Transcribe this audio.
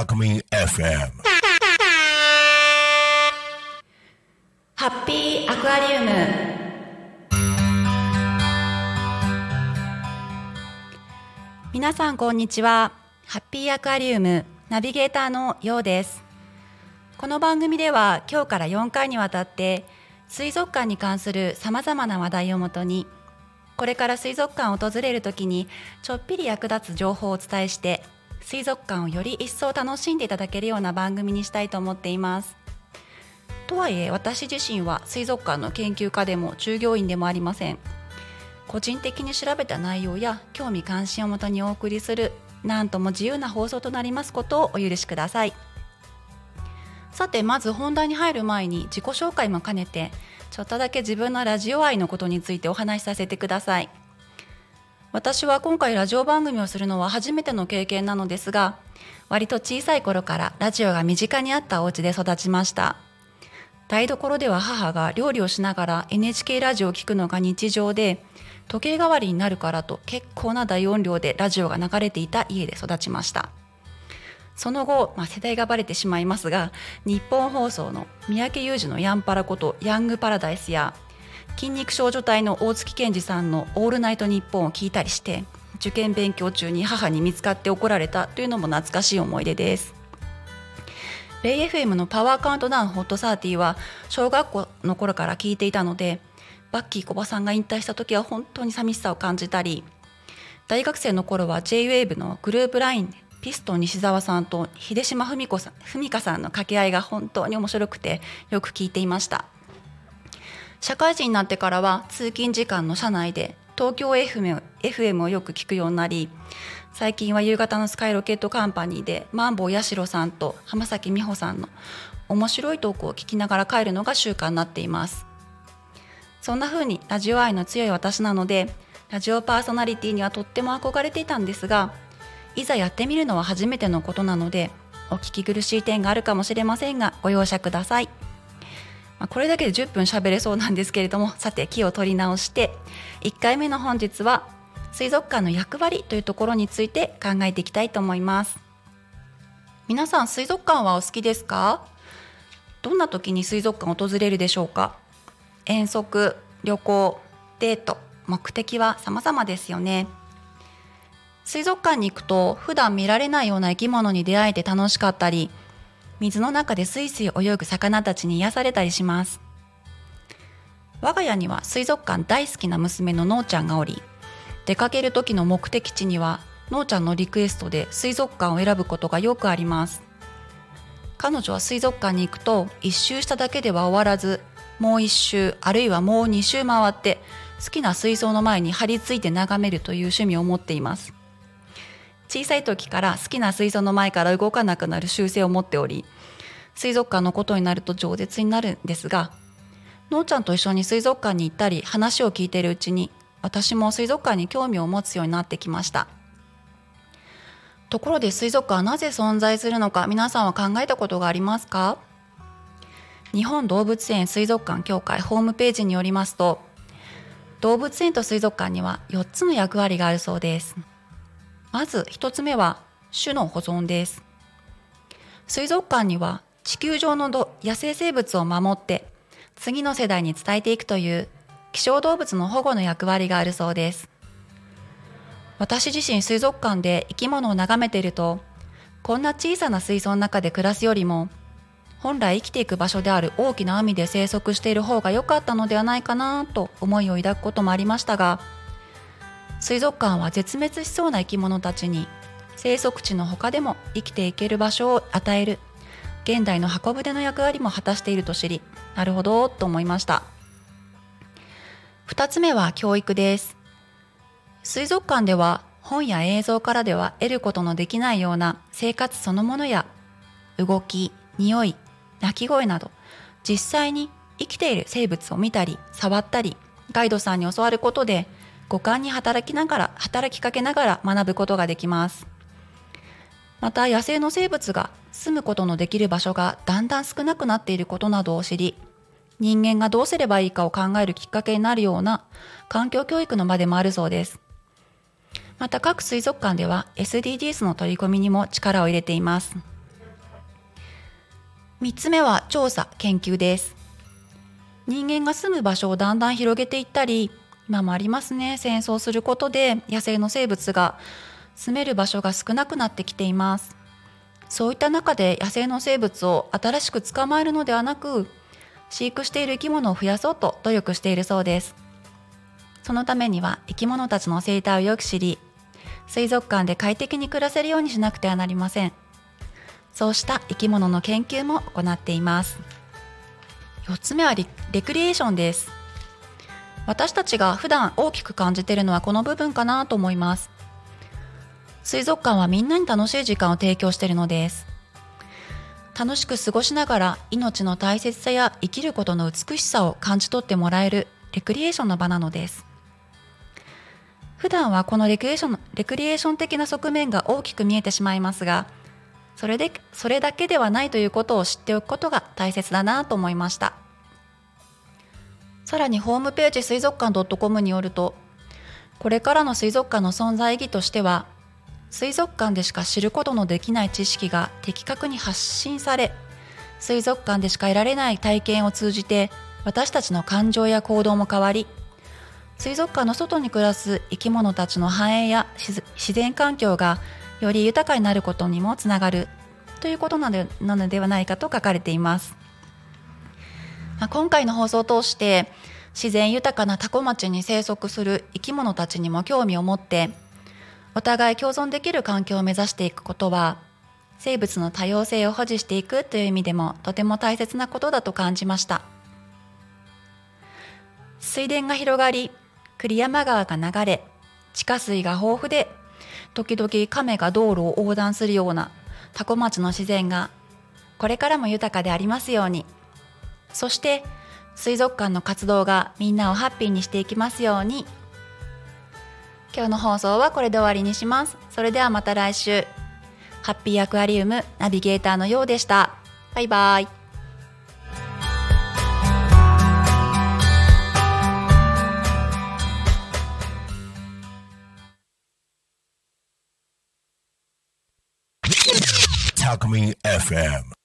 タクミン FM ハッピーアクアリウム皆さんこんにちは。ハッピーアクアリウムナビゲーターのようです。この番組では今日から4回にわたって水族館に関するさまざまな話題をもとにこれから水族館を訪れる時にちょっぴり役立つ情報をお伝えして水族館をより一層楽しんでいただけるような番組にしたいと思っています。とはいえ私自身は水族館の研究家でも従業員でもありません。個人的に調べた内容や興味関心をもとにお送りするなんとも自由な放送となりますことをお許しください。さてまず本題に入る前に自己紹介も兼ねてちょっとだけ自分のラジオ愛のことについてお話しさせてください。私は今回ラジオ番組をするのは初めての経験なのですが割と小さい頃からラジオが身近にあったお家で育ちました。台所では母が料理をしながら NHK ラジオを聞くのが日常で時計代わりになるからと結構な大音量でラジオが流れていた家で育ちました。その後、まあ、世代がバレてしまいますが日本放送の三宅裕司のヤンパラことヤングパラダイスや筋肉少女隊の大月健二さんの「オールナイトニッポン」を聞いたりして受験勉強中に母に見つかって怒られたというのも懐かしい思い出です。ベイ FM のパワーカウントダウンホットサーティは小学校の頃から聞いていたのでバッキー小バさんが引退した時は本当に寂しさを感じたり大学生の頃は JWAVE のグループ LINE ピストン西澤さんと秀島文子さん文香さんの掛け合いが本当に面白くてよく聞いていました。社会人になってからは通勤時間の車内で東京 FM, をよく聞くようになり最近は夕方のスカイロケットカンパニーでマンボウ八代さんと浜崎美穂さんの面白いトークを聞きながら帰るのが習慣になっています。そんな風にラジオ愛の強い私なのでラジオパーソナリティにはとっても憧れていたんですがいざやってみるのは初めてのことなのでお聞き苦しい点があるかもしれませんがご容赦ください、まあ、これだけで10分喋れそうなんですけれども さて気を取り直して1回目の本日は水族館の役割というところについて考えていきたいと思います。皆さん水族館はお好きですか？どんな時に水族館を訪れるでしょうか？遠足旅行デート目的は様々ですよね。水族館に行くと普段見られないような生き物に出会えて楽しかったり水の中でスイスイ泳ぐ魚たちに癒されたりします。我が家には水族館大好きな娘ののーちゃんがおり出かける時の目的地にはのーちゃんのリクエストで水族館を選ぶことがよくあります。彼女は水族館に行くと一周しただけでは終わらずもう一周あるいはもう二周回って好きな水槽の前に張り付いて眺めるという趣味を持っています。小さい時から好きな水槽の前から動かなくなる習性を持っており水族館のことになると饒舌になるんですがのーちゃんと一緒に水族館に行ったり話を聞いているうちに私も水族館に興味を持つようになってきました。ところで水族館はなぜ存在するのか皆さんは考えたことがありますか？日本動物園水族館協会ホームページによりますと動物園と水族館には4つの役割があるそうです。まず1つ目は種の保存です。水族館には地球上の野生生物を守って次の世代に伝えていくという希少動物の保護の役割があるそうです。私自身水族館で生き物を眺めているとこんな小さな水槽の中で暮らすよりも本来生きていく場所である大きな海で生息している方が良かったのではないかなと思いを抱くこともありましたが水族館は絶滅しそうな生き物たちに生息地の他でも生きていける場所を与える。現代の箱舟の役割も果たしていると知りなるほどと思いました。2つ目は教育です。水族館では本や映像からでは得ることのできないような生活そのものや動き匂い鳴き声など実際に生きている生物を見たり触ったりガイドさんに教わることで五感に働きながら働きかけながら学ぶことができます。また野生の生物が住むことのできる場所がだんだん少なくなっていることなどを知り人間がどうすればいいかを考えるきっかけになるような環境教育の場でもあるそうです。また各水族館では SDGs の取り組みにも力を入れています。3つ目は調査研究です。人間が住む場所をだんだん広げていったり今もありますね。戦争することで野生の生物が住める場所が少なくなってきています。そういった中で野生の生物を新しく捕まえるのではなく飼育している生き物を増やそうと努力しているそうです。そのためには生き物たちの生態をよく知り水族館で快適に暮らせるようにしなくてはなりません。そうした生き物の研究も行っています。4つ目はレクリエーションです。私たちが普段大きく感じているのはこの部分かなと思います。水族館はみんなに楽しい時間を提供しているのです。楽しく過ごしながら命の大切さや生きることの美しさを感じ取ってもらえるレクリエーションの場なのです。普段はこのレクリエーションレクリエーション的な側面が大きく見えてしまいますがそれでそれだけではないということを知っておくことが大切だなと思いました。さらにホームページ水族館 .com によるとこれからの水族館の存在意義としては水族館でしか知ることのできない知識が的確に発信され水族館でしか得られない体験を通じて私たちの感情や行動も変わり水族館の外に暮らす生き物たちの繁栄や自然環境がより豊かになることにもつながるということなのではないかと書かれています。まあ、今回の放送を通して自然豊かなタコ町に生息する生き物たちにも興味を持ってお互い共存できる環境を目指していくことは生物の多様性を保持していくという意味でもとても大切なことだと感じました。水田が広がり栗山川が流れ地下水が豊富で時々亀が道路を横断するような多古町の自然がこれからも豊かでありますように。そして水族館の活動がみんなをハッピーにしていきますように。今日の放送はこれで終わりにします。それではまた来週。ハッピーアクアリウムナビゲーターのようでした。バイバイ。Alchemy FM.